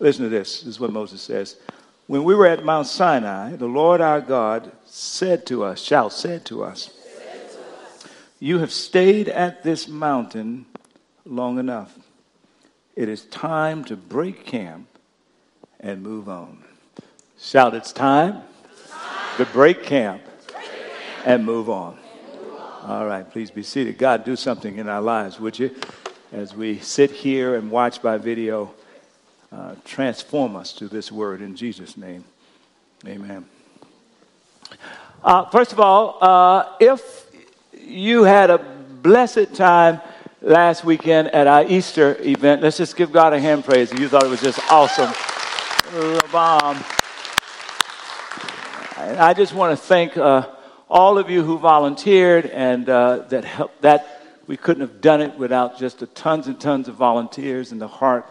Listen to this. This is what Moses says. When we were at Mount Sinai, the Lord our God said to us, shall said to us, You have stayed at this mountain long enough. It is time to break camp and move on. Shout, it's time, to break camp, and move on. All right, please be seated. God, do something in our lives, would you? As we sit here and watch by video, uh, transform us to this word in Jesus' name. Amen. Uh, first of all, uh, if you had a blessed time last weekend at our Easter event, let's just give God a hand praise. You thought it was just awesome. Bomb. I just want to thank uh, all of you who volunteered and uh, that helped. That we couldn't have done it without just the tons and tons of volunteers and the heart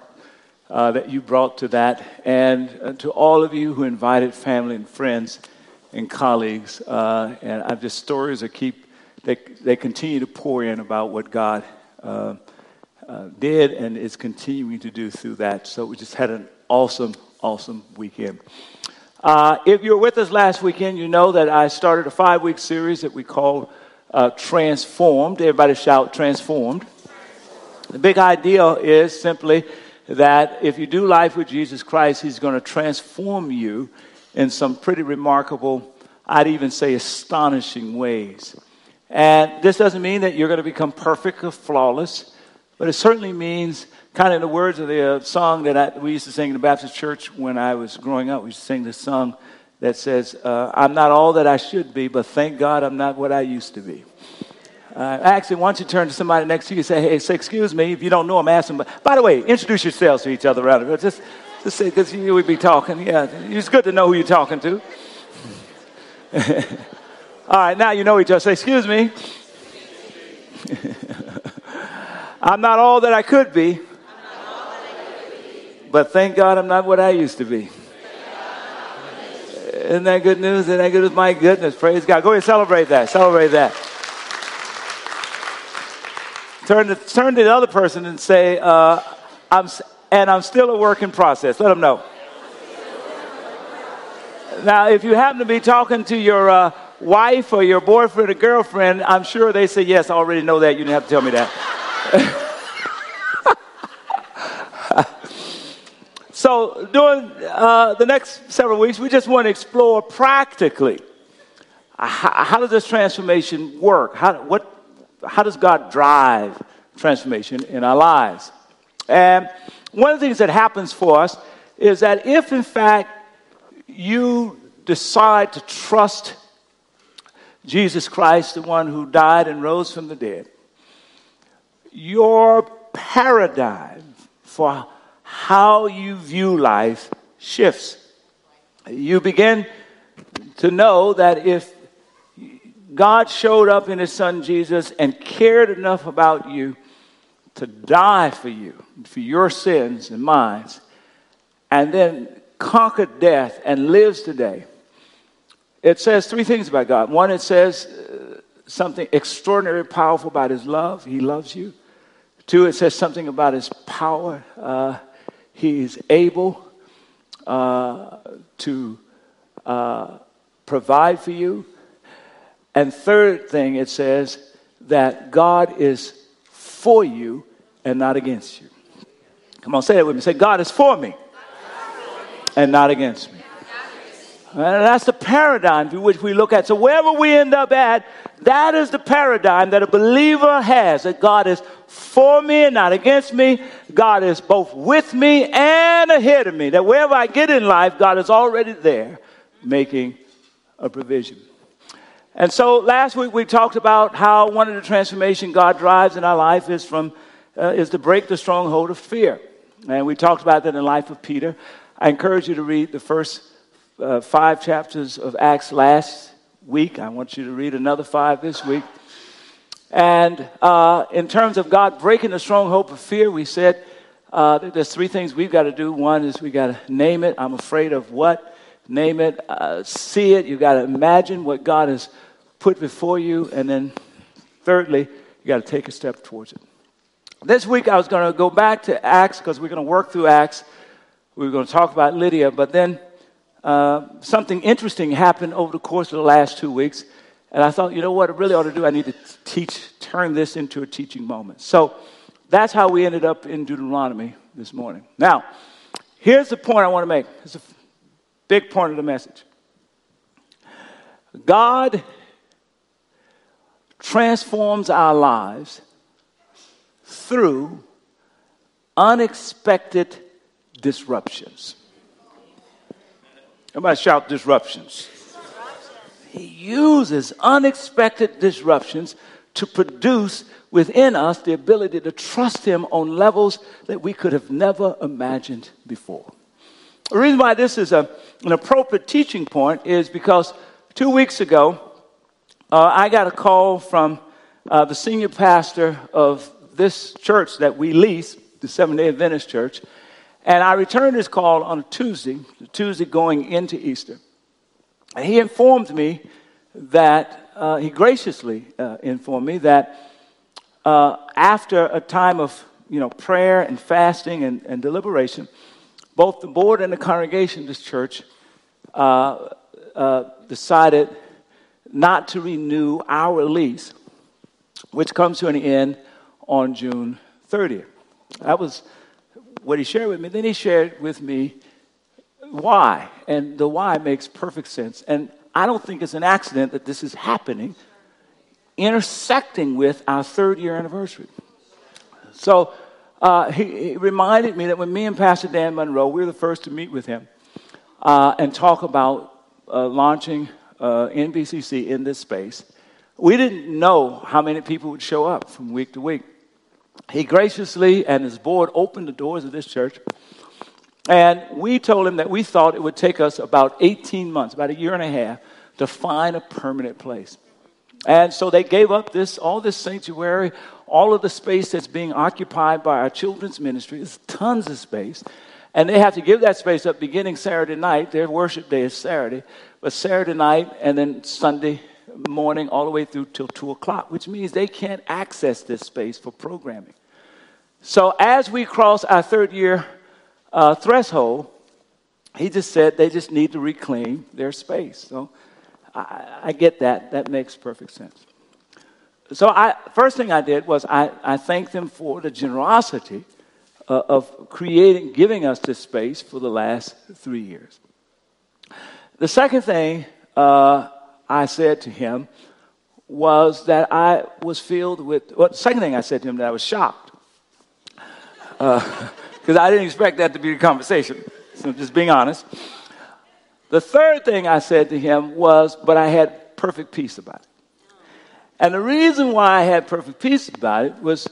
uh, that you brought to that, and uh, to all of you who invited family and friends and colleagues. Uh, and I've just stories that keep they they continue to pour in about what God uh, uh, did and is continuing to do through that. So we just had an awesome, awesome weekend. Uh, if you were with us last weekend, you know that I started a five week series that we call Transformed. Everybody shout, Transformed. The big idea is simply that if you do life with Jesus Christ, He's going to transform you in some pretty remarkable, I'd even say astonishing ways. And this doesn't mean that you're going to become perfect or flawless, but it certainly means, kind of in the words of the uh, song that I, we used to sing in the Baptist church when I was growing up, we used to sing this song that says, uh, I'm not all that I should be, but thank God I'm not what I used to be. Uh, actually, why don't you turn to somebody next to you and say, hey, say, excuse me. If you don't know them, ask them. By the way, introduce yourselves to each other around. Just, just say, because you would be talking. Yeah, it's good to know who you're talking to. All right, now you know each other. Say, excuse me. I'm not all that I could be, but thank God I'm not what I used to be. Isn't that good news? Isn't that good news? My goodness, praise God. Go ahead and celebrate that. Celebrate that. Turn to, turn to the other person and say, uh, I'm, and I'm still a work in process. Let them know. Now, if you happen to be talking to your uh, wife or your boyfriend or girlfriend, I'm sure they say, Yes, I already know that. You didn't have to tell me that. so, during uh, the next several weeks, we just want to explore practically how, how does this transformation work? How, what, how does God drive transformation in our lives? And one of the things that happens for us is that if, in fact, you decide to trust Jesus Christ, the one who died and rose from the dead, your paradigm for how you view life shifts. You begin to know that if God showed up in his son Jesus and cared enough about you to die for you, for your sins and mine, and then conquered death and lives today. It says three things about God. One, it says uh, something extraordinary, powerful about his love. He loves you. Two, it says something about his power. Uh, he's able uh, to uh, provide for you. And third thing, it says that God is for you and not against you. Come on, say it with me. Say, God is for me and not against me. And that's the paradigm through which we look at. So wherever we end up at, that is the paradigm that a believer has that God is for me and not against me. God is both with me and ahead of me. That wherever I get in life, God is already there making a provision. And so last week we talked about how one of the transformation God drives in our life is from uh, is to break the stronghold of fear. And we talked about that in the life of Peter. I encourage you to read the first uh, five chapters of Acts last week. I want you to read another five this week. And uh, in terms of God breaking the stronghold of fear, we said uh, there's three things we've got to do. One is we got to name it. I'm afraid of what? Name it. Uh, see it. You've got to imagine what God has put before you. And then, thirdly, you got to take a step towards it. This week I was going to go back to Acts because we're going to work through Acts. we were going to talk about Lydia, but then uh, something interesting happened over the course of the last two weeks. And I thought, you know what I really ought to do? I need to teach, turn this into a teaching moment. So that's how we ended up in Deuteronomy this morning. Now, here's the point I want to make. It's a big point of the message. God transforms our lives through unexpected disruptions. Everybody shout disruptions. He uses unexpected disruptions to produce within us the ability to trust Him on levels that we could have never imagined before. The reason why this is a, an appropriate teaching point is because two weeks ago, uh, I got a call from uh, the senior pastor of this church that we lease, the Seventh day Adventist Church, and I returned his call on a Tuesday, the Tuesday going into Easter. And he informed me that, uh, he graciously uh, informed me that uh, after a time of you know, prayer and fasting and, and, deliberation, both the board and the congregation of this church uh, decided not to renew our lease, which comes to an end on June 30th. That was what he shared with me. Then he shared with me why, and the why makes perfect sense. And I don't think it's an accident that this is happening, intersecting with our third year anniversary. So uh, he, he, reminded me that when me and Pastor Dan Monroe, we were the first to meet with him uh, and talk about uh, launching uh, NBCC in this space. We didn't know how many people would show up from week to week. He graciously and his board opened the doors of this church. And we told him that we thought it would take us about 18 months, about a year and a half, to find a permanent place. And so they gave up this, all this sanctuary, all of the space that's being occupied by our children's ministry. There's tons of space. And they have to give that space up beginning Saturday night. Their worship day is Saturday. But Saturday night and then Sunday morning all the way through till 2 o'clock, which means they can't access this space for programming. So as we cross our third year uh, threshold, he just said they just need to reclaim their space. So I, I get that. That makes perfect sense. So I, first thing I did was I, I thanked them for the generosity uh, of creating, giving us this space for the last three years. The second thing uh, I said to him was that I was filled with, well, the second thing I said to him that I was shocked. Because uh, I didn't expect that to be the conversation. So just being honest. The third thing I said to him was, but I had perfect peace about it. And the reason why I had perfect peace about it was,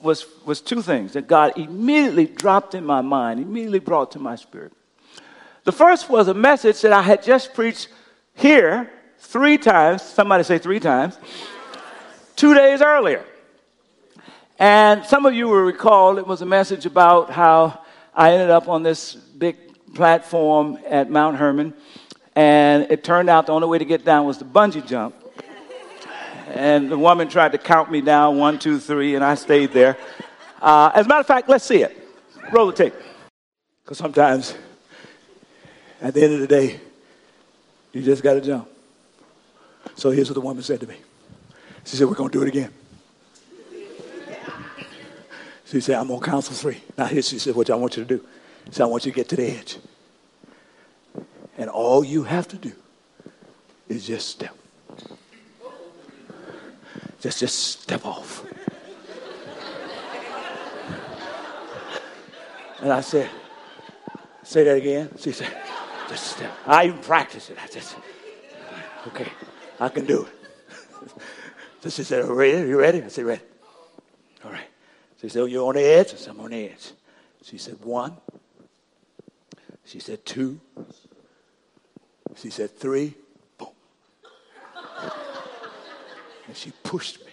was, was two things that God immediately dropped in my mind, immediately brought to my spirit. The first was a message that I had just preached here three times, somebody say three times, two days earlier. And some of you will recall it was a message about how I ended up on this big platform at Mount Hermon, and it turned out the only way to get down was the bungee jump. And the woman tried to count me down one, two, three, and I stayed there. Uh, as a matter of fact, let's see it. Roll the tape. Because sometimes at the end of the day, you just got to jump. So here's what the woman said to me. She said, We're going to do it again. She said, I'm on council three. Now, here she said, What I want you to do. She said, I want you to get to the edge. And all you have to do is just step. Just, just step off. And I said, Say that again. She said, just. I even practiced it. I just, okay, I can do it. so she said, Are you ready? Are you ready? I said, Ready. All right. She said, oh, You're on the edge? I said, I'm on the edge. She said, One. She said, Two. She said, Three. Boom. And she pushed me.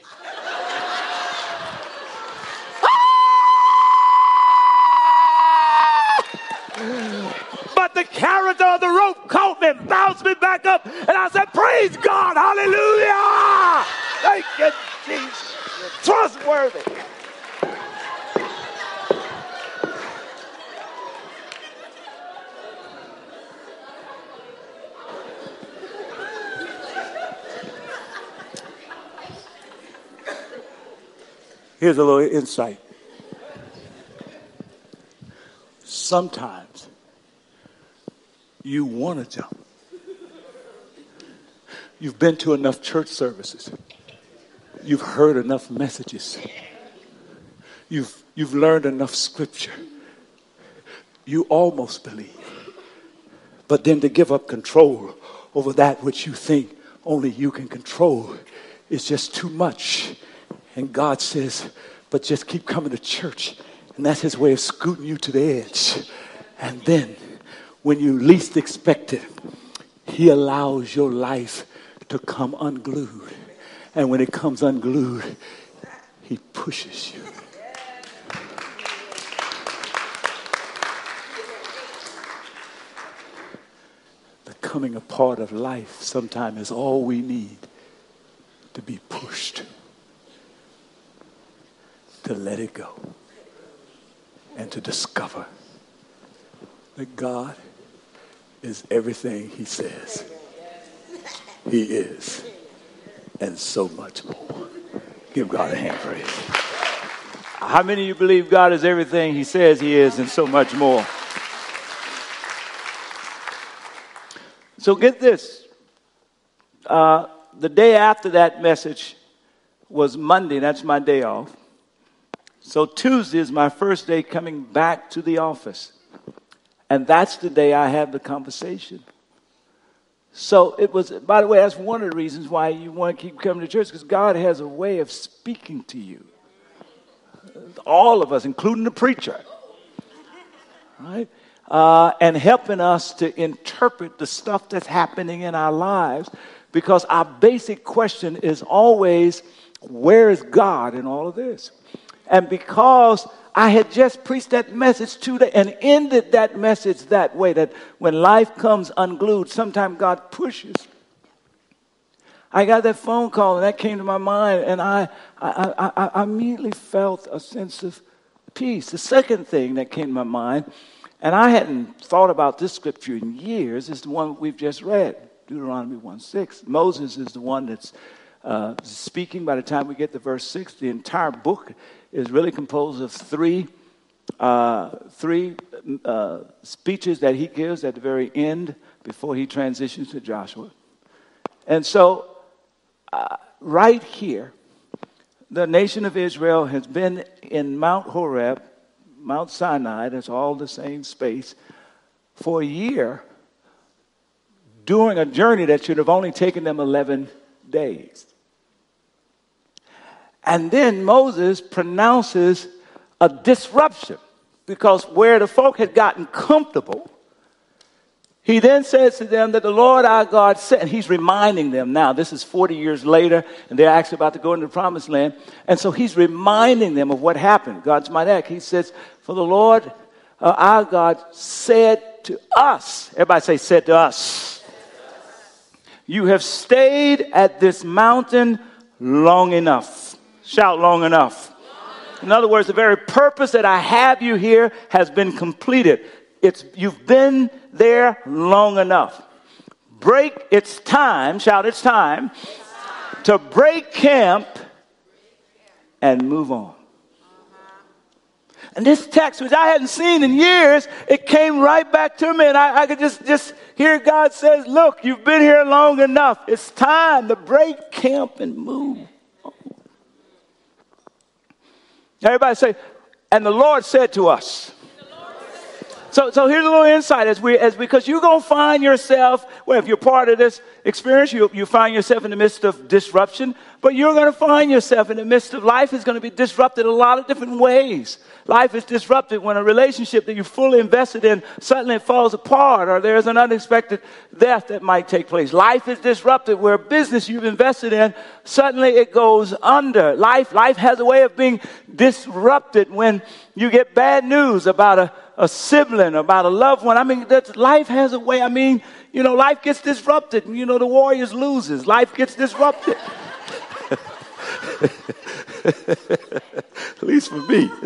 got the character of the rope caught me, bounced me back up, and I said, Praise God, hallelujah! Thank you, Jesus. Trustworthy. Here's a little insight. Sometimes you want to jump. You've been to enough church services. You've heard enough messages. You've, you've learned enough scripture. You almost believe. But then to give up control over that which you think only you can control is just too much. And God says, but just keep coming to church. And that's his way of scooting you to the edge. And then, when you least expect it, he allows your life to come unglued. And when it comes unglued, he pushes you. The coming apart of life sometimes is all we need to be pushed, to let it go, and to discover that God is everything He says He is, and so much more. Give God a hand praise. How many of you believe God is everything He says He is, and so much more? So get this. Uh, the day after that message was Monday. That's my day off. So Tuesday is my first day coming back to the office. And that's the day I had the conversation. So it was, by the way, that's one of the reasons why you want to keep coming to church, because God has a way of speaking to you. All of us, including the preacher. Right? Uh, and helping us to interpret the stuff that's happening in our lives because our basic question is always, where is God in all of this? And because I had just preached that message to the, and ended that message that way, that when life comes unglued, sometimes God pushes. I got that phone call and that came to my mind, and I, I, I, I immediately felt a sense of peace. The second thing that came to my mind, and I hadn't thought about this scripture in years, is the one we've just read. Deuteronomy 1 6. Moses is the one that's uh, speaking by the time we get to verse 6. The entire book is really composed of three, uh, three uh, speeches that he gives at the very end before he transitions to Joshua. And so, uh, right here, the nation of Israel has been in Mount Horeb, Mount Sinai, that's all the same space, for a year during a journey that should have only taken them 11 days. And then Moses pronounces a disruption because where the folk had gotten comfortable, he then says to them that the Lord our God said, and he's reminding them now, this is 40 years later, and they're actually about to go into the promised land. And so he's reminding them of what happened. God's my neck. He says, For the Lord uh, our God said to us, everybody say, said to us. You have stayed at this mountain long enough. Shout long enough. In other words, the very purpose that I have you here has been completed. It's, you've been there long enough. Break, it's time, shout, it's time, to break camp and move on. And this text, which I hadn't seen in years, it came right back to me, and I, I could just, just hear God says, Look, you've been here long enough. It's time to break camp and move on. Everybody say, and the Lord said to us, so, so here's a little insight as we, as because you're going to find yourself, well, if you're part of this experience, you, you find yourself in the midst of disruption, but you're going to find yourself in the midst of life is going to be disrupted a lot of different ways. Life is disrupted when a relationship that you're fully invested in suddenly falls apart or there's an unexpected death that might take place. Life is disrupted where a business you've invested in suddenly it goes under. Life, life has a way of being disrupted when you get bad news about a a sibling, about a loved one. I mean, life has a way. I mean, you know, life gets disrupted. You know, the Warriors loses. Life gets disrupted. At least for me.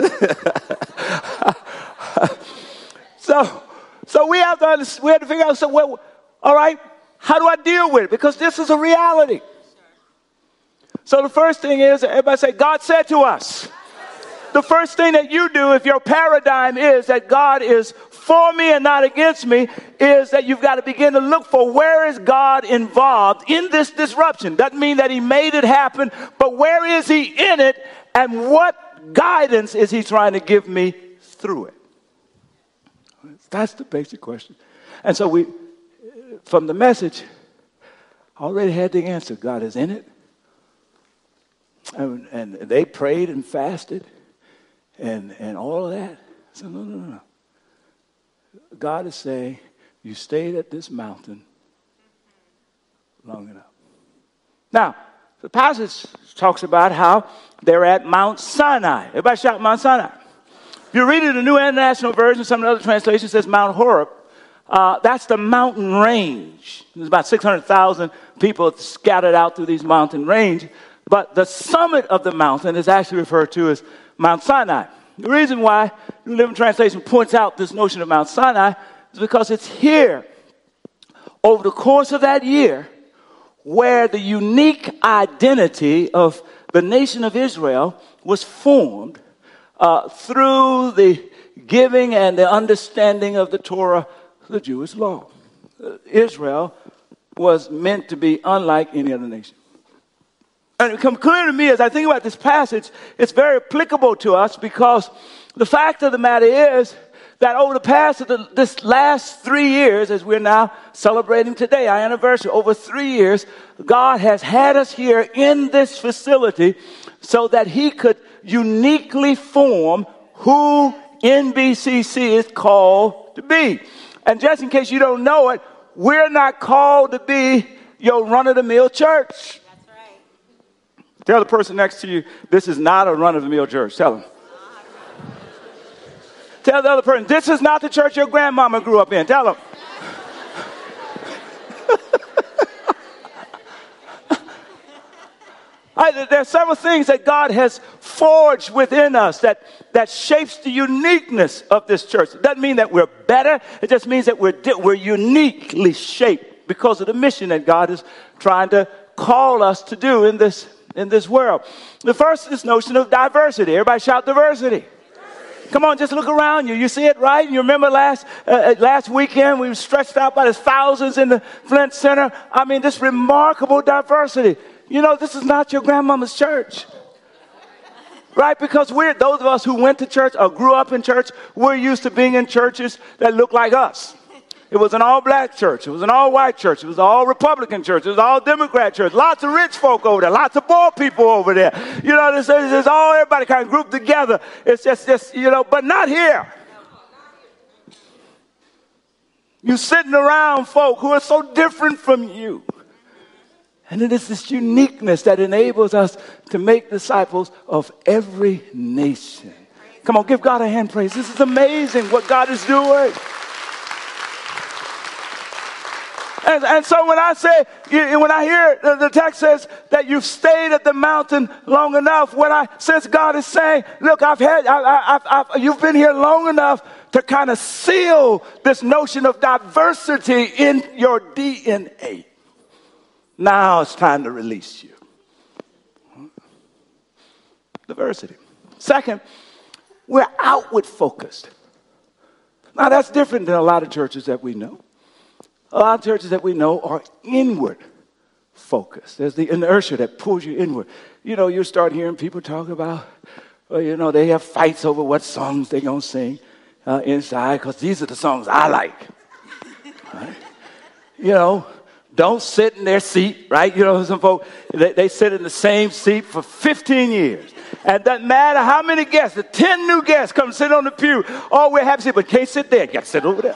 so, so we have to we have to figure out. So, well, all right, how do I deal with it? Because this is a reality. So the first thing is, everybody say, God said to us. The first thing that you do if your paradigm is that God is for me and not against me is that you've got to begin to look for where is God involved in this disruption. Doesn't mean that he made it happen, but where is he in it and what guidance is he trying to give me through it? That's the basic question. And so we, from the message, already had the answer. God is in it. And, and they prayed and fasted and, and all of that. So, no, no, no. God is saying, You stayed at this mountain long enough. Now, the passage talks about how they're at Mount Sinai. Everybody shout Mount Sinai. If you read it in the New International Version, some of the other translations says Mount Horeb. Uh, that's the mountain range. There's about 600,000 people scattered out through these mountain range. But the summit of the mountain is actually referred to as Mount Sinai. The reason why New Living Translation points out this notion of Mount Sinai is because it's here, over the course of that year, where the unique identity of the nation of Israel was formed uh, through the giving and the understanding of the Torah, the Jewish law. Uh, Israel was meant to be unlike any other nation. And it becomes clear to me as I think about this passage, it's very applicable to us because the fact of the matter is that over the past of the, this last three years, as we're now celebrating today, our anniversary, over three years, God has had us here in this facility so that He could uniquely form who NBCC is called to be. And just in case you don't know it, we're not called to be your run of the mill church. Tell the person next to you, this is not a run of the mill church. Tell them. Tell the other person, this is not the church your grandmama grew up in. Tell them. right, there are several things that God has forged within us that, that shapes the uniqueness of this church. It doesn't mean that we're better. It just means that we're, we're uniquely shaped because of the mission that God is trying to call us to do in this in this world. The first is notion of diversity. Everybody shout diversity. Come on, just look around you. You see it, right? You remember last uh, uh, last weekend we were stretched out by the thousands in the Flint Center. I mean, this remarkable diversity. You know, this is not your grandmama's church. Right? Because we're those of us who went to church or grew up in church, we're used to being in churches that look like us. It was an all black church. It was an all white church. It was an all Republican church. It was all Democrat church. Lots of rich folk over there. Lots of poor people over there. You know, it's, it's all everybody kind of grouped together. It's just, just, you know, but not here. You're sitting around folk who are so different from you. And it is this uniqueness that enables us to make disciples of every nation. Come on, give God a hand praise. This is amazing what God is doing. And, and so when I say, when I hear the text says that you've stayed at the mountain long enough, when I sense God is saying, look, I've had, I, I, I've, you've been here long enough to kind of seal this notion of diversity in your DNA. Now it's time to release you. Diversity. Second, we're outward focused. Now that's different than a lot of churches that we know. A lot of churches that we know are inward focused. There's the inertia that pulls you inward. You know, you start hearing people talk about, well, you know, they have fights over what songs they're going to sing uh, inside because these are the songs I like. Right? You know, don't sit in their seat, right? You know, some folks, they, they sit in the same seat for 15 years. And doesn't matter how many guests, the 10 new guests come sit on the pew. Oh, we're happy but can't sit there. You got to sit over there.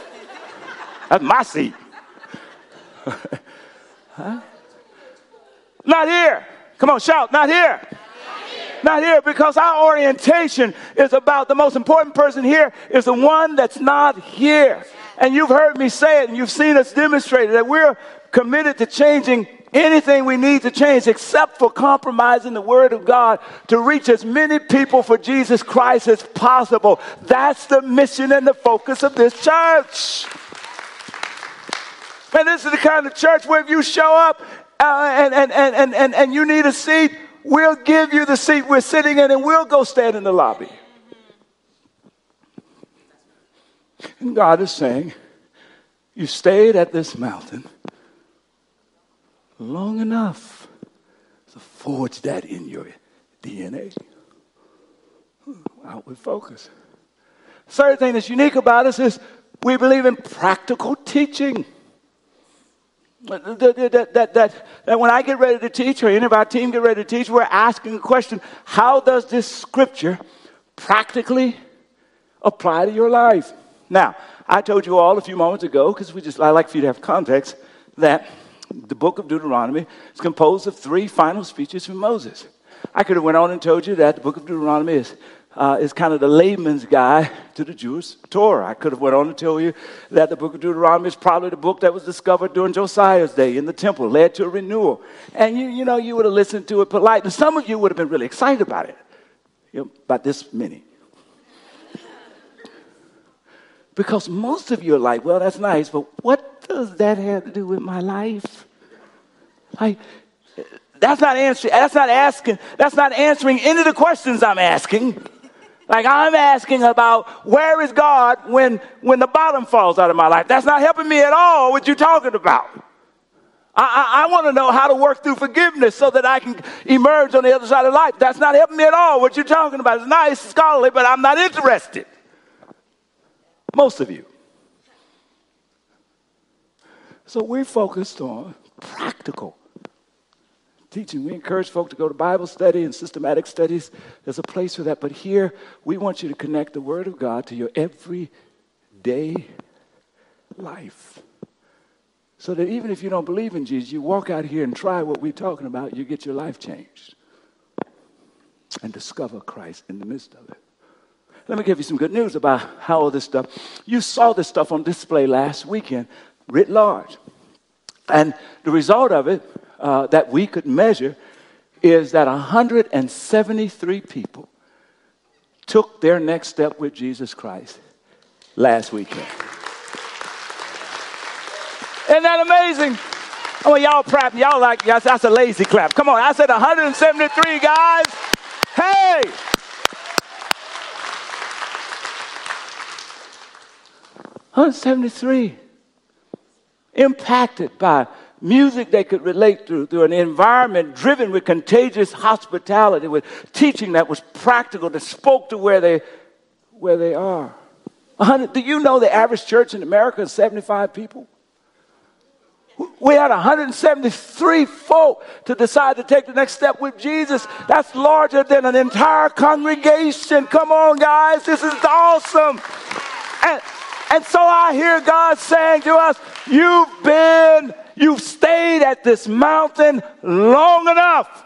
That's my seat huh? Not here. Come on, shout, not here. Not here because our orientation is about the most important person here is the one that's not here. And you've heard me say it and you've seen us demonstrate it that we're committed to changing anything we need to change except for compromising the Word of God to reach as many people for Jesus Christ as possible. That's the mission and the focus of this church. And this is the kind of church where if you show up and, and, and, and, and you need a seat, we'll give you the seat we're sitting in and we'll go stand in the lobby. And God is saying, You stayed at this mountain long enough to forge that in your DNA. Outward focus. Third thing that's unique about us is we believe in practical teaching. That, that, that, that, that when I get ready to teach, or any of our team get ready to teach, we're asking a question How does this scripture practically apply to your life? Now, I told you all a few moments ago, because we just I like for you to have context, that the book of Deuteronomy is composed of three final speeches from Moses. I could have went on and told you that the book of Deuteronomy is uh, is kind of the layman's guide to the Jewish Torah. I could have went on to tell you that the book of Deuteronomy is probably the book that was discovered during Josiah's day in the temple, led to a renewal. And you, you know, you would have listened to it politely. Some of you would have been really excited about it, you know, about this many. because most of you are like, well, that's nice, but what does that have to do with my life? Like, that's not answering, that's not asking, that's not answering any of the questions I'm asking. Like I'm asking about where is God when, when the bottom falls out of my life. That's not helping me at all what you're talking about. I, I, I want to know how to work through forgiveness so that I can emerge on the other side of life. That's not helping me at all what you're talking about. It's nice, scholarly, but I'm not interested. Most of you. So we're focused on practical teaching. We encourage folks to go to Bible study and systematic studies. There's a place for that. But here, we want you to connect the Word of God to your everyday life. So that even if you don't believe in Jesus, you walk out here and try what we're talking about, you get your life changed and discover Christ in the midst of it. Let me give you some good news about how all this stuff. You saw this stuff on display last weekend, writ large. And the result of it uh, that we could measure is that 173 people took their next step with Jesus Christ last weekend. Isn't that amazing? Oh, y'all clap. Y'all like, that's a lazy clap. Come on. I said 173 guys. Hey! Hundred seventy-three impacted by music they could relate to, through an environment driven with contagious hospitality, with teaching that was practical, that spoke to where they, where they are. Do you know the average church in America is 75 people? We had 173 folk to decide to take the next step with Jesus. That's larger than an entire congregation. Come on, guys. This is awesome. And, and so I hear God saying to us, You've been You've stayed at this mountain long enough.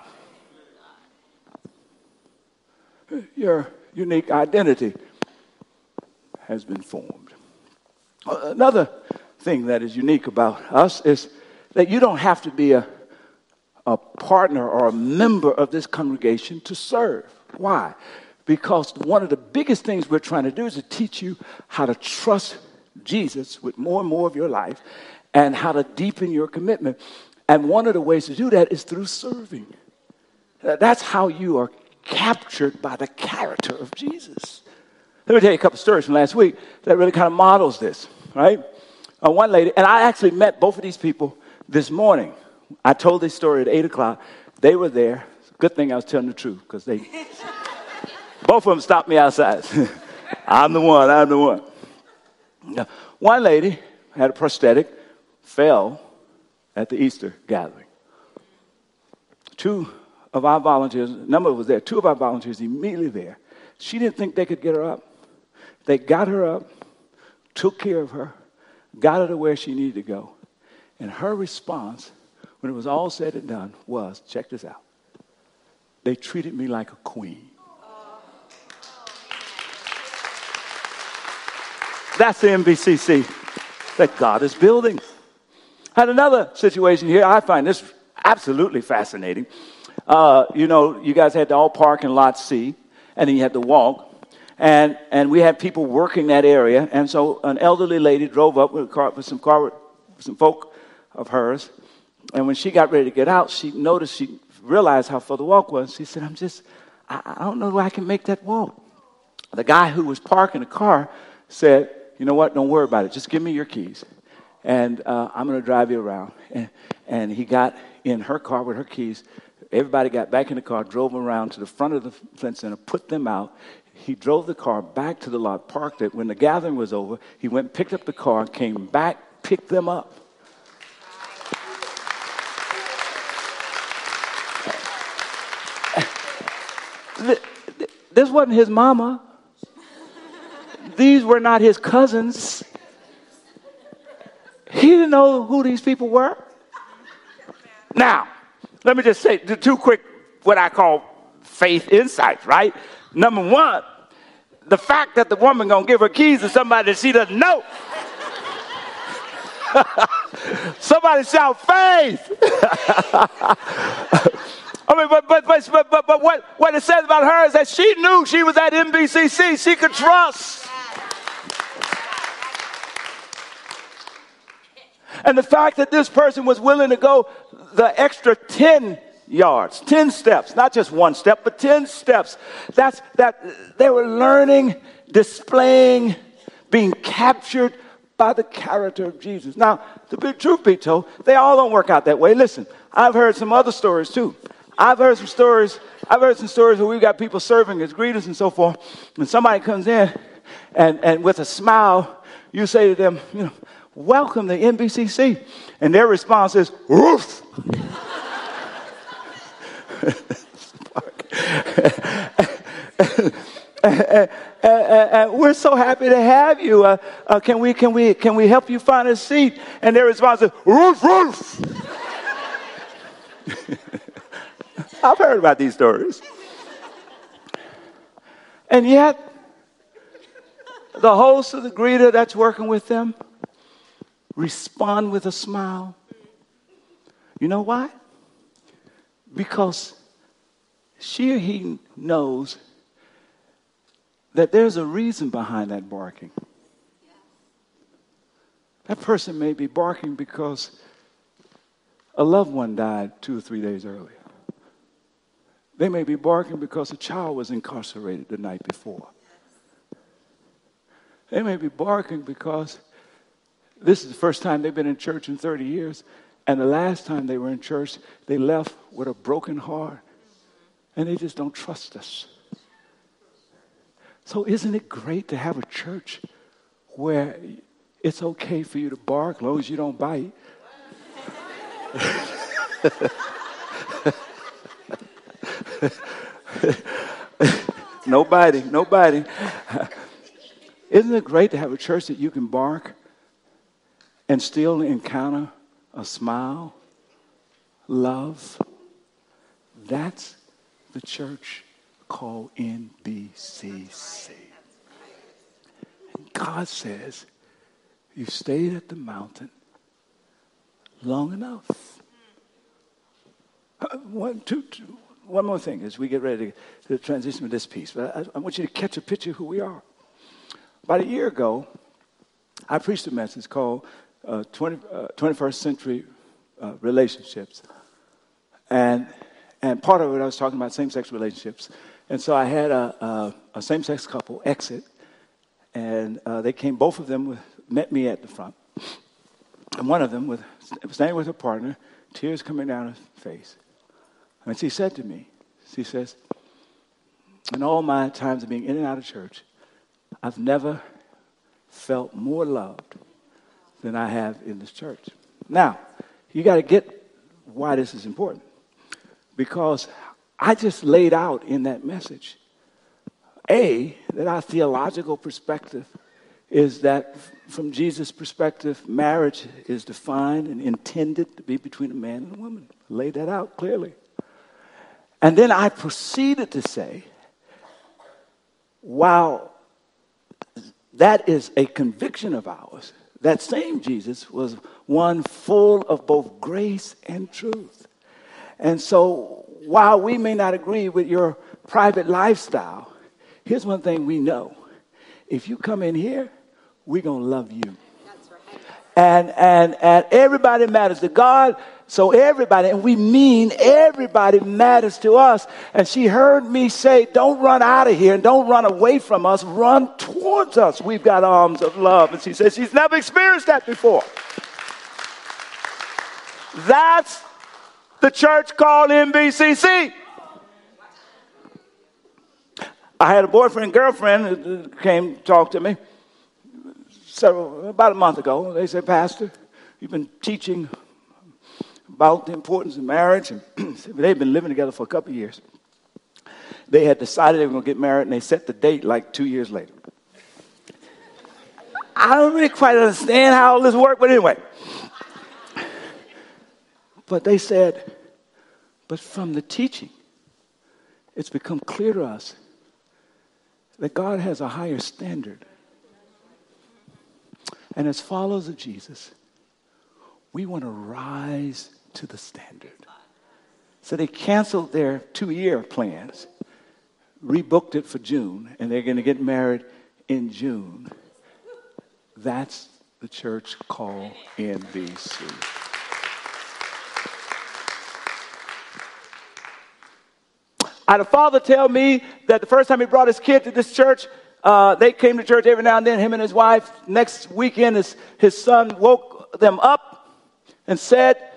Your unique identity has been formed. Another thing that is unique about us is that you don't have to be a, a partner or a member of this congregation to serve. Why? Because one of the biggest things we're trying to do is to teach you how to trust Jesus with more and more of your life and how to deepen your commitment. And one of the ways to do that is through serving. That's how you are captured by the character of Jesus. Let me tell you a couple stories from last week that really kind of models this, right? Uh, one lady, and I actually met both of these people this morning. I told this story at 8 o'clock. They were there. Good thing I was telling the truth because they, both of them stopped me outside. I'm the one, I'm the one. One lady had a prosthetic fell at the Easter gathering. Two of our volunteers, number was there, two of our volunteers immediately there. She didn't think they could get her up. They got her up, took care of her, got her to where she needed to go. And her response, when it was all said and done, was check this out. They treated me like a queen. That's the NBCC that God is building. Had another situation here. I find this absolutely fascinating. Uh, you know, you guys had to all park in lot C, and then you had to walk. And, and we had people working that area. And so an elderly lady drove up with, car, with some, car, with some folk of hers. And when she got ready to get out, she noticed, she realized how far the walk was. She said, I'm just, I, I don't know I can make that walk. The guy who was parking the car said, you know what? Don't worry about it. Just give me your keys. And uh, I'm going to drive you around. And, and he got in her car with her keys. Everybody got back in the car, drove around to the front of the Flint Center, put them out. He drove the car back to the lot, parked it. When the gathering was over, he went, picked up the car, came back, picked them up. This wasn't his mama. These were not his cousins. He didn't know who these people were. Now, let me just say two quick, what I call faith insights, right? Number one, the fact that the woman gonna give her keys to somebody that she doesn't know. somebody shout faith. I mean, but, but, but, but, but what, what it says about her is that she knew she was at NBCC. She could trust. And the fact that this person was willing to go the extra 10 yards, 10 steps, not just one step, but 10 steps, that's that they were learning, displaying, being captured by the character of Jesus. Now, the big truth be told, they all don't work out that way. Listen, I've heard some other stories too. I've heard some stories. I've heard some stories where we've got people serving as greeters and so forth, and somebody comes in, and, and with a smile, you say to them, you know, welcome to NBCC. And their response is, woof. and, we're so happy to have you. Uh, uh, can, we, can, we, can we help you find a seat? And their response is, roof, roof. I've heard about these stories. And yet, the host of the greeter that's working with them respond with a smile. You know why? Because she or he knows that there's a reason behind that barking. That person may be barking because a loved one died two or three days earlier. They may be barking because a child was incarcerated the night before. They may be barking because this is the first time they've been in church in 30 years, and the last time they were in church, they left with a broken heart, and they just don't trust us. So, isn't it great to have a church where it's okay for you to bark as long as you don't bite? nobody, nobody. Isn't it great to have a church that you can bark and still encounter a smile, love? That's the church called NBCC. And God says, You've stayed at the mountain long enough. Uh, one, two, two, one more thing as we get ready to, to transition to this piece. But I, I, want you to catch a picture of who we are. About a year ago, I preached a message called uh, 20, uh, 21st Century uh, Relationships. And, and part of it, I was talking about same sex relationships. And so I had a, a, a same sex couple exit, and uh, they came, both of them with, met me at the front. And one of them was standing with her partner, tears coming down her face. And she said to me, she says, in all my times of being in and out of church, I've never felt more loved than I have in this church. Now, you got to get why this is important. Because I just laid out in that message, A, that our theological perspective is that from Jesus' perspective, marriage is defined and intended to be between a man and a woman. Lay that out clearly. And then I proceeded to say, while that is a conviction of ours, that same Jesus was one full of both grace and truth. And so while we may not agree with your private lifestyle, here's one thing we know. If you come in here, we're going to love you. and, and, and everybody matters to God. So everybody, and we mean everybody matters to us. And she heard me say, don't run out of here and don't run away from us. Run towards us. We've got arms of love. And she said she's never experienced that before. That's the church called NBCC. I had a boyfriend, girlfriend who came talk to me several, about a month ago. They said, Pastor, you've been teaching about the importance of marriage. And they've been living together for a couple years. They had decided they were going to get married, and they set the date like two years later. I don't really quite understand how all this worked, but anyway. But they said, but from the teaching, it's become clear to us that God has a higher standard. And as followers of Jesus, we want to rise to the standard. So they canceled their two year plans, rebooked it for June, and they're going to get married in June. That's the church called NBC. I had a father tell me that the first time he brought his kid to this church, uh, they came to church every now and then, him and his wife. Next weekend, his, his son woke them up and said,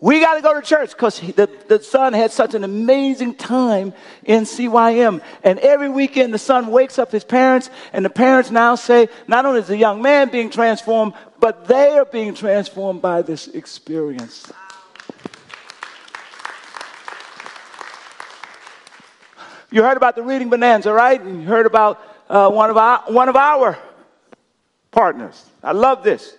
we got to go to church because the, the son had such an amazing time in CYM. And every weekend, the son wakes up his parents, and the parents now say, not only is the young man being transformed, but they are being transformed by this experience. You heard about the reading bonanza, right? And you heard about uh, one, of our, one of our partners. I love this.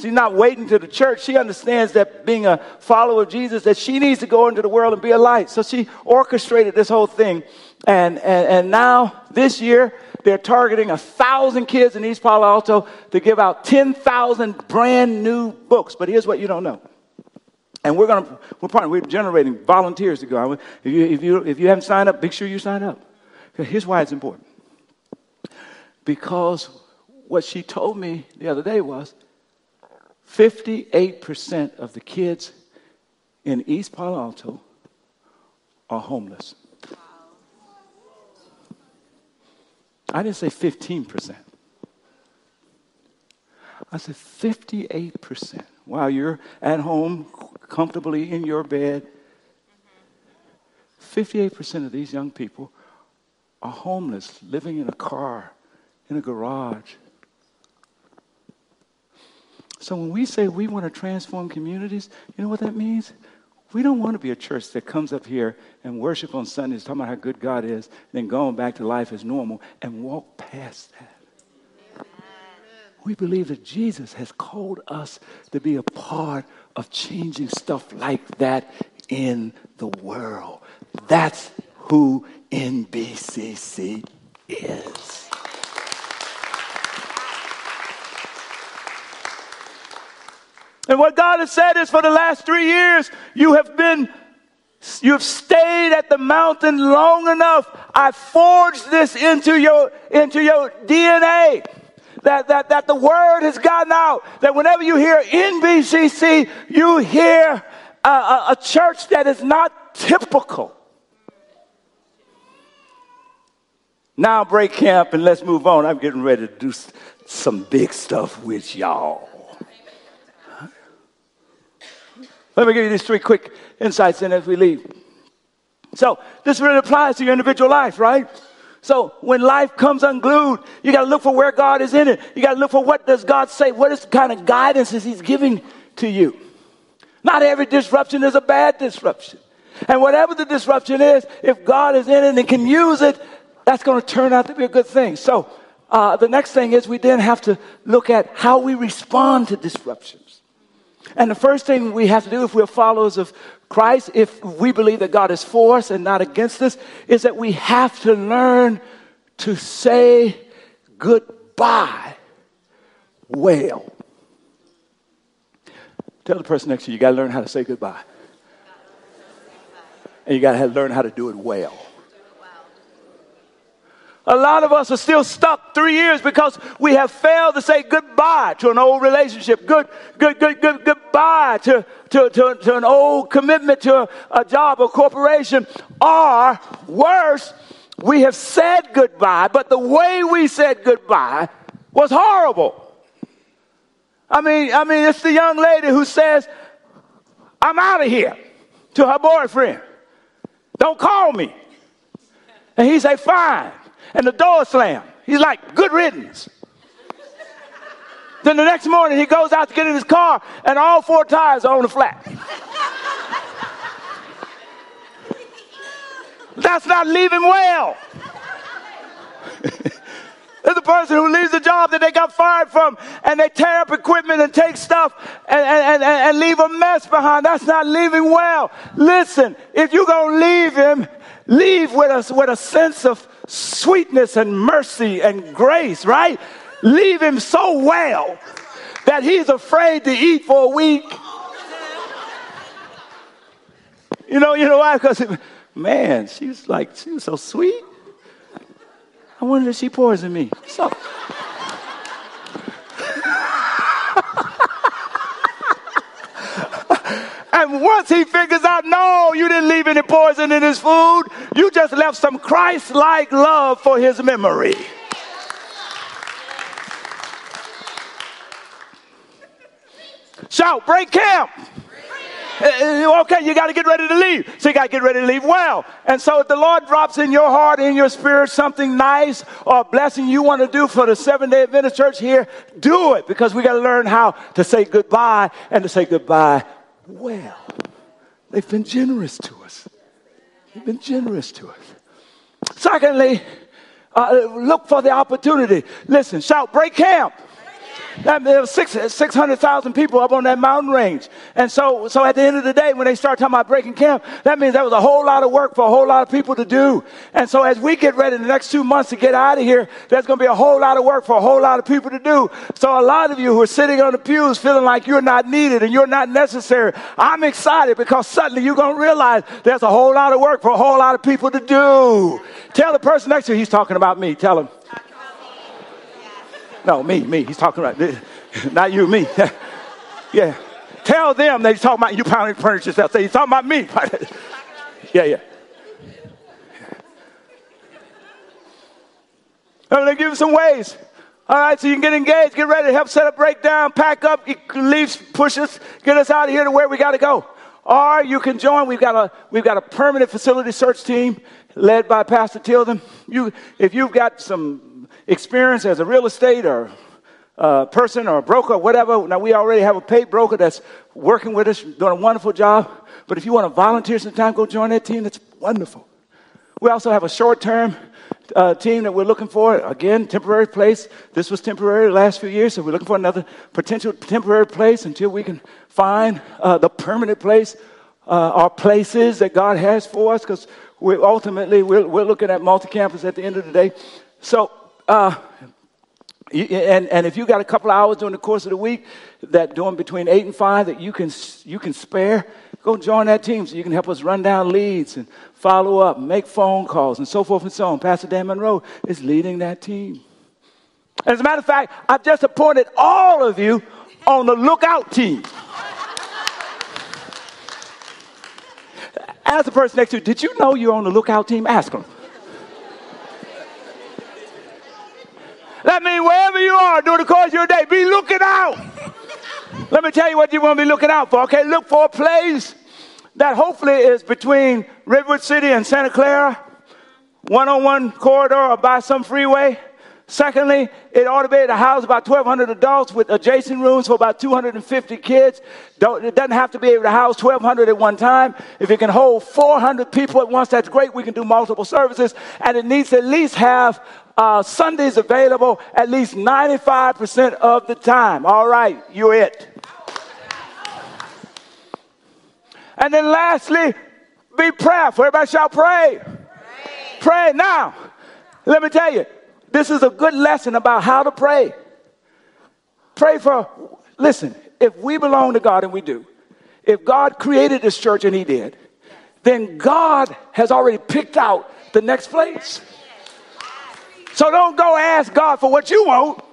She's not waiting to the church. She understands that being a follower of Jesus, that she needs to go into the world and be a light. So she orchestrated this whole thing. And, and, and now this year, they're targeting a thousand kids in East Palo Alto to give out 10,000 brand new books. But here's what you don't know. And we're going to, we're, partnering, we're generating volunteers to go. If you, if, you, if you haven't signed up, make sure you sign up. Here's why it's important. Because what she told me the other day was 58% of the kids in East Palo Alto are homeless. I didn't say 15%. I said 58%. While you're at home comfortably in your bed. Mm-hmm. 58% of these young people are homeless, living in a car, in a garage. So when we say we want to transform communities, you know what that means? We don't want to be a church that comes up here and worship on Sundays, talking about how good God is, then going back to life as normal and walk past that. We believe that Jesus has called us to be a part of changing stuff like that in the world. That's who NBCC is. And what God has said is for the last three years, you have been, you have stayed at the mountain long enough. I forged this into your, into your DNA that, that, that the word has gotten out. That whenever you hear NBCC, you hear a, a, a church that is not typical. Now break camp and let's move on. I'm getting ready to do some big stuff with y'all. Let me give you these three quick insights in as we leave. So, this really applies to your individual life, right? So when life comes unglued, you got to look for where God is in it. You got to look for what does God say? What is the kind of guidance is He's giving to you? Not every disruption is a bad disruption. And whatever the disruption is, if God is in it and can use it, that's going to turn out to be a good thing. So uh, the next thing is we then have to look at how we respond to disruptions. And the first thing we have to do if we're followers of Christ, if we believe that God is for us and not against us, is that we have to learn to say goodbye well. Tell the person next to you, you got to learn how to say goodbye. And you got to learn how to do it well. A lot of us are still stuck three years because we have failed to say goodbye to an old relationship. Good, good, good, good, goodbye to, to, to, to an old commitment to a, a job or corporation. Or worse, we have said goodbye, but the way we said goodbye was horrible. I mean, I mean, it's the young lady who says, I'm out of here to her boyfriend. Don't call me. And he say, fine and the door slammed. He's like, good riddance. then the next morning he goes out to get in his car and all four tires are on the flat. That's not leaving well. There's a person who leaves a job that they got fired from and they tear up equipment and take stuff and, and, and, and leave a mess behind. That's not leaving well. Listen, if you're going to leave him, leave with us with a sense of sweetness and mercy and grace, right? Leave him so well that he's afraid to eat for a week. You know, you know why? Because, man, she's like, she was so sweet. I wonder if she poisoned me. So. And once he figures out, no, you didn't leave any poison in his food, you just left some Christ like love for his memory. Shout, break camp. Eh, eh, okay, you got to get ready to leave. So you got to get ready to leave well. And so if the Lord drops in your heart, in your spirit, something nice or blessing you want to do for the seven day Adventist church here, do it because we got to learn how to say goodbye and to say goodbye well. They've been generous to us. They've been generous to us. Secondly, uh, look for the opportunity. Listen, shout, break camp. That, there was six, 600,000 people up on that mountain range. And so, so at the end of the day, when they start talking about breaking camp, that means that was a whole lot of work for a whole lot of people to do. And so as we get ready in the next two months to get out of here, there's going to be a whole lot of work for a whole lot of people to do. So a lot of you who are sitting on the pews feeling like you're not needed and you're not necessary, I'm excited because suddenly you're going to realize there's a whole lot of work for a whole lot of people to do. Tell the person next to you, he's talking about me. Tell him. No, me, me. He's talking about this. Not you, me. yeah. Tell them that he's talking about you pounding furniture yourself. Say he's talking about me. yeah, yeah. I'm going to give you some ways. All right, so you can get engaged, get ready to help set up, breakdown, pack up, leave, push us, get us out of here to where we got to go. Or you can join. We've got a we've got a permanent facility search team led by Pastor Tilden. You, if you've got some experience as a real estate or uh, person or a broker or whatever. Now, we already have a paid broker that's working with us, doing a wonderful job. But if you want to volunteer some time, go join that team. That's wonderful. We also have a short term uh, team that we're looking for. Again, temporary place. This was temporary last few years, so we're looking for another potential temporary place until we can find uh, the permanent place uh, places that God has for us because ultimately we're, we're looking at multi campus at the end of the day. So uh, and, and if you got a couple hours during the course of the week that doing between eight and five that you can you can spare, go join that team so you can help us run down leads and follow up, make phone calls, and so forth and so on. Pastor Dan Monroe is leading that team. As a matter of fact, I've just appointed all of you on the lookout team. Ask the person next to you, did you know you're on the lookout team? Ask them. That means wherever you are during the course of your day, be looking out. Let me tell you what you want to be looking out for. Okay, look for a place that hopefully is between Redwood City and Santa Clara, one on one corridor or by some freeway. Secondly, it ought to be able to house about 1,200 adults with adjacent rooms for about 250 kids. Don't, it doesn't have to be able to house 1,200 at one time. If it can hold 400 people at once, that's great. We can do multiple services. And it needs to at least have uh, Sundays available at least 95% of the time. All right, you're it. And then lastly, be prayerful. Everybody shall pray. pray. Pray. Now, let me tell you, this is a good lesson about how to pray. Pray for, listen, if we belong to God and we do, if God created this church and He did, then God has already picked out the next place. So don't go ask God for what you want.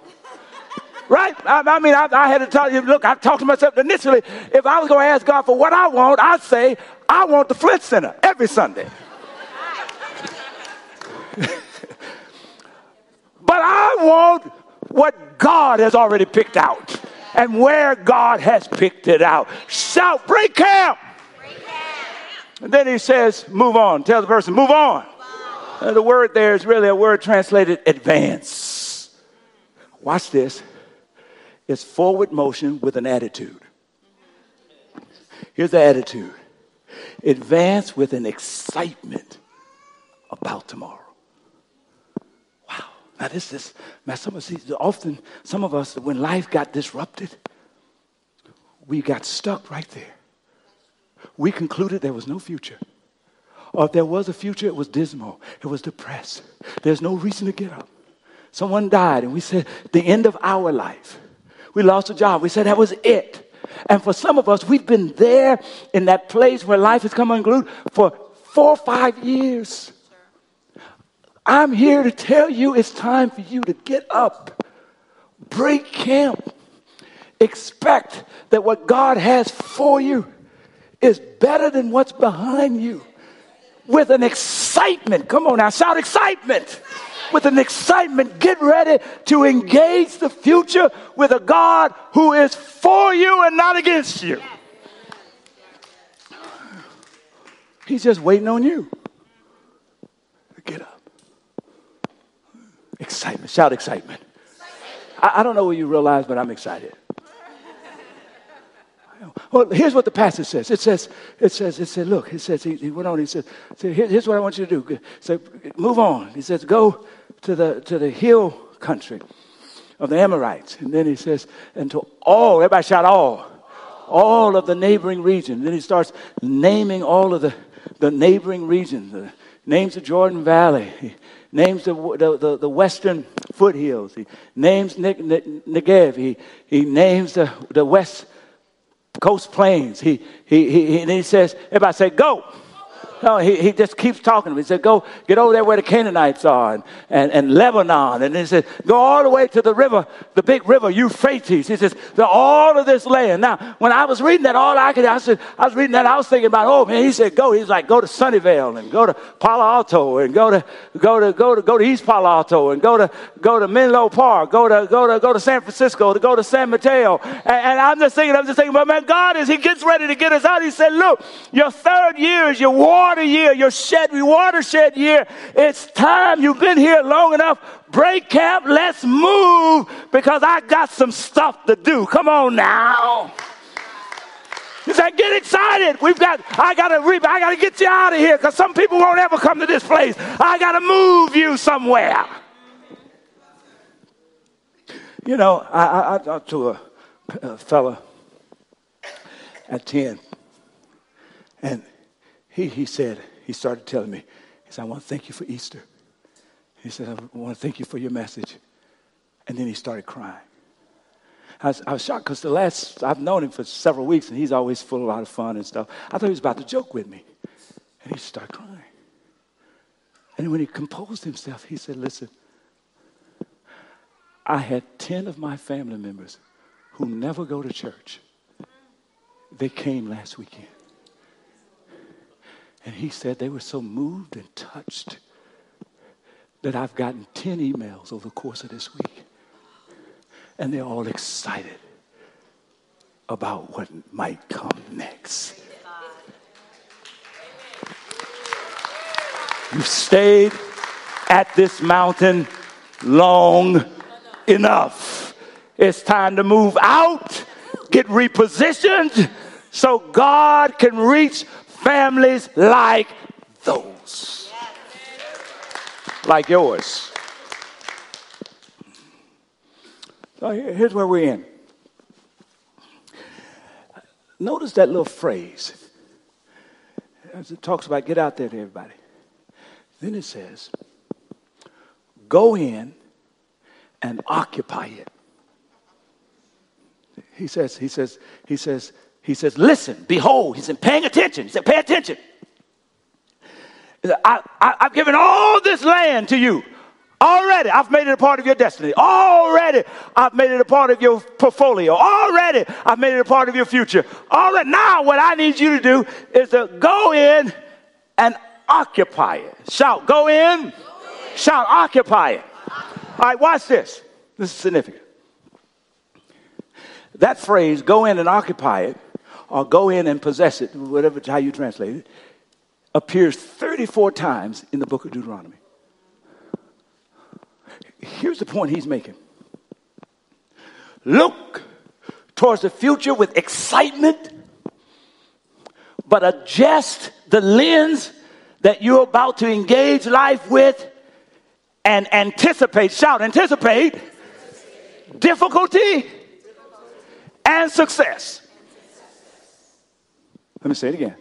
Right? I, I mean, I, I, had to tell you, look, I talked to myself initially. If I was going to ask God for what I want, I'd say, I want the Flint Center every Sunday. but I want what God has already picked out and where God has picked it out. Shout, break camp. And then he says, move on. Tell the person, move on. Uh, the word there is really a word translated advance. Watch this. It's forward motion with an attitude. Here's the attitude advance with an excitement about tomorrow. Wow. Now, this is, man, some of us, often, some of us, when life got disrupted, we got stuck right there. We concluded there was no future. Or if there was a future, it was dismal, it was depressed. There's no reason to get up. Someone died, and we said, the end of our life. We lost a job. We said that was it. And for some of us, we've been there in that place where life has come unglued for four or five years. I'm here to tell you it's time for you to get up, break camp, expect that what God has for you is better than what's behind you with an excitement. Come on now, shout excitement. With an excitement, get ready to engage the future with a God who is for you and not against you. He's just waiting on you. Get up. Excitement. Shout excitement. I, I don't know what you realize, but I'm excited. Well, here's what the passage says. It says, it says, it said, look, it says, he, he went on, he said, here's what I want you to do. So move on. He says, go to the, to the hill country of the Amorites. And then he says, and to all, everybody shout all, all of the neighboring region. then he starts naming all of the, the neighboring regions, the names of Jordan Valley. He names the, the, the western foothills. He names Negev. He, he names the, the west Coast Plains. He, he, he, and he says, everybody say, go. No, he, he just keeps talking to me. He said, Go get over there where the Canaanites are and, and, and Lebanon. And he said, Go all the way to the river, the big river, Euphrates. He says, to All of this land. Now, when I was reading that, all I could, I said, I was reading that, I was thinking about, oh man, he said, Go. He's like, Go to Sunnyvale and go to Palo Alto and go to, go to, go to, go to East Palo Alto and go to, go to Menlo Park, go to, go to, go to San Francisco, to go to San Mateo. And, and I'm just thinking, I'm just thinking, but man, God, as he gets ready to get us out, he said, Look, your third year is your water water year, your shed, watershed year. It's time. You've been here long enough. Break camp. Let's move because I got some stuff to do. Come on now. He said, get excited. We've got, I gotta, I gotta get you out of here because some people won't ever come to this place. I gotta move you somewhere. You know, I, I, I talked to a, a fella at 10, and he, he said, he started telling me, he said, I want to thank you for Easter. He said, I want to thank you for your message. And then he started crying. I was, I was shocked because the last, I've known him for several weeks and he's always full of a lot of fun and stuff. I thought he was about to joke with me. And he started crying. And when he composed himself, he said, Listen, I had 10 of my family members who never go to church. They came last weekend. And he said they were so moved and touched that I've gotten 10 emails over the course of this week. And they're all excited about what might come next. You've stayed at this mountain long enough. It's time to move out, get repositioned, so God can reach families like those. Like yours. So here's where we're in. Notice that little phrase. As it talks about get out there to everybody. Then it says, go in and occupy it. He says, he says, he says, he says, Listen, behold. He said, Paying attention. He said, Pay attention. Said, I, I, I've given all this land to you. Already, I've made it a part of your destiny. Already, I've made it a part of your portfolio. Already, I've made it a part of your future. Already, now what I need you to do is to go in and occupy it. Shout, go in. Go in. Shout, occupy it. All right, watch this. This is significant. That phrase, go in and occupy it, or go in and possess it, whatever how you translate it, appears 34 times in the book of Deuteronomy. Here's the point he's making look towards the future with excitement, but adjust the lens that you're about to engage life with and anticipate, shout, anticipate difficulty and success. Let me say it again.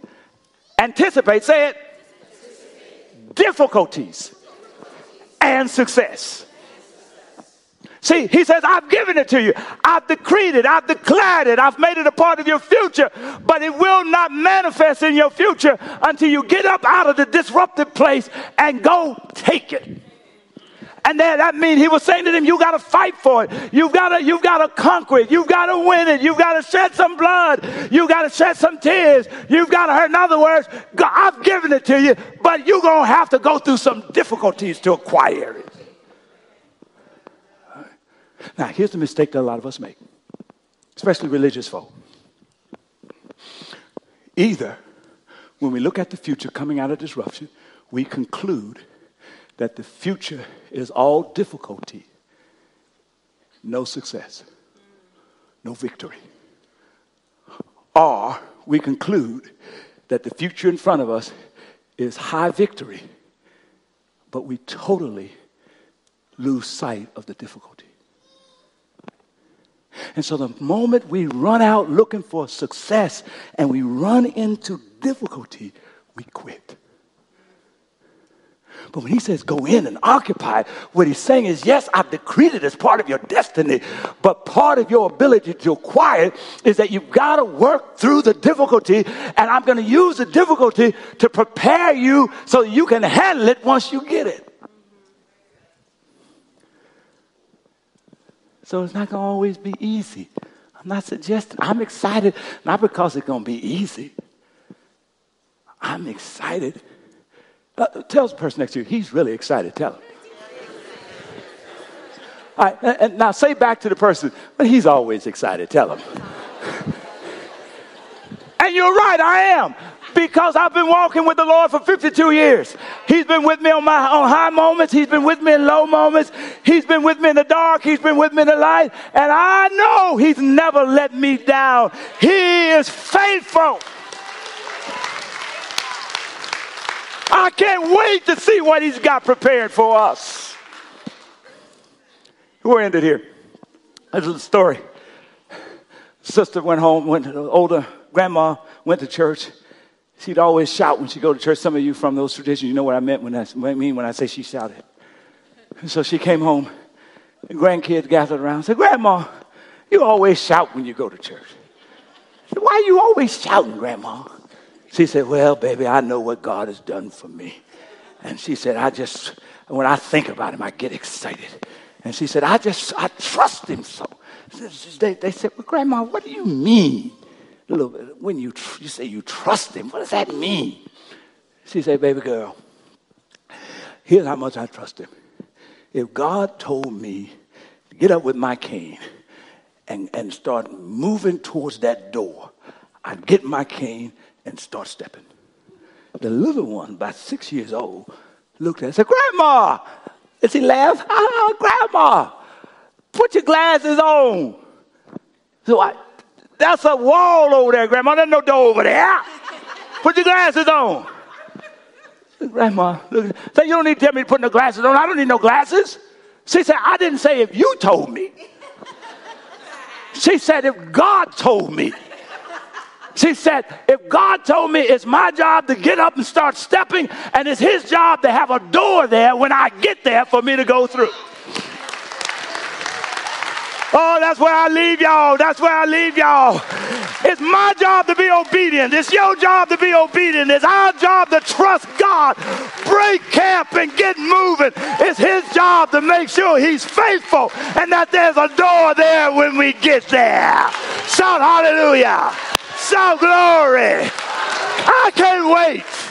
Anticipate, say it. Difficulties and success. See, he says, I've given it to you. I've decreed it. I've declared it. I've made it a part of your future, but it will not manifest in your future until you get up out of the disrupted place and go take it. And then that means he was saying to them, you got to fight for it. You've got to, you've got to conquer it. You've got to win it. You've got to shed some blood. You've got to shed some tears. You've got to hurt. In other words, I've given it to you, but you're going to have to go through some difficulties to acquire it. Now, here's the mistake that a lot of us make, especially religious folk. Either when we look at the future coming out of disruption, we conclude that the future is all difficulty, no success, no victory. Or we conclude that the future in front of us is high victory, but we totally lose sight of the difficulty. And so the moment we run out looking for success and we run into difficulty, we quit. But when he says go in and occupy, what he's saying is, yes, I've decreed it as part of your destiny, but part of your ability to acquire it is that you've got to work through the difficulty, and I'm going to use the difficulty to prepare you so you can handle it once you get it. So it's not going to always be easy. I'm not suggesting, I'm excited, not because it's going to be easy. I'm excited uh, tell the person next to you, he's really excited. Tell him. All right, and now say back to the person, but he's always excited. Tell him. and you're right, I am. Because I've been walking with the Lord for 52 years. He's been with me on my on high moments. He's been with me in low moments. He's been with me in the dark. He's been with me in the light. And I know He's never let me down. He is faithful. I can't wait to see what he's got prepared for us. We're ended here. There's a story. Sister went home, went to older grandma, went to church. She'd always shout when she go to church. Some of you from those traditions, you know what I meant when I, what I mean when I say she shouted. And so she came home, and grandkids gathered around said, Grandma, you always shout when you go to church. Said, Why are you always shouting, Grandma? She said, Well, baby, I know what God has done for me. And she said, I just, when I think about him, I get excited. And she said, I just, I trust him so. They, they said, Well, Grandma, what do you mean? Bit, When you, you say you trust him, what does that mean? She said, Baby girl, here's how much I trust him. If God told me to get up with my cane and, and start moving towards that door, I'd get my cane and start stepping. The little one, about six years old, looked at her and said, Grandma! And she laughed, ah, Grandma, put your glasses on. So I, that's a wall over there, Grandma. There's no door over there. Put your glasses on. Grandma, look, say, you don't need to tell me to put no glasses on. I don't need no glasses. She said, I didn't say if you told me. She said, if God told me. She said, if God told me it's my job to get up and start stepping, and it's his job to have a door there when I get there for me to go through. Oh, that's where I leave y'all. That's where I leave y'all. It's my job to be obedient. It's your job to be obedient. It's our job to trust God. break camp and get moving. It's his job to make sure he's faithful and that there's a door there when we get there. Shout hallelujah. Shout glory. I can't wait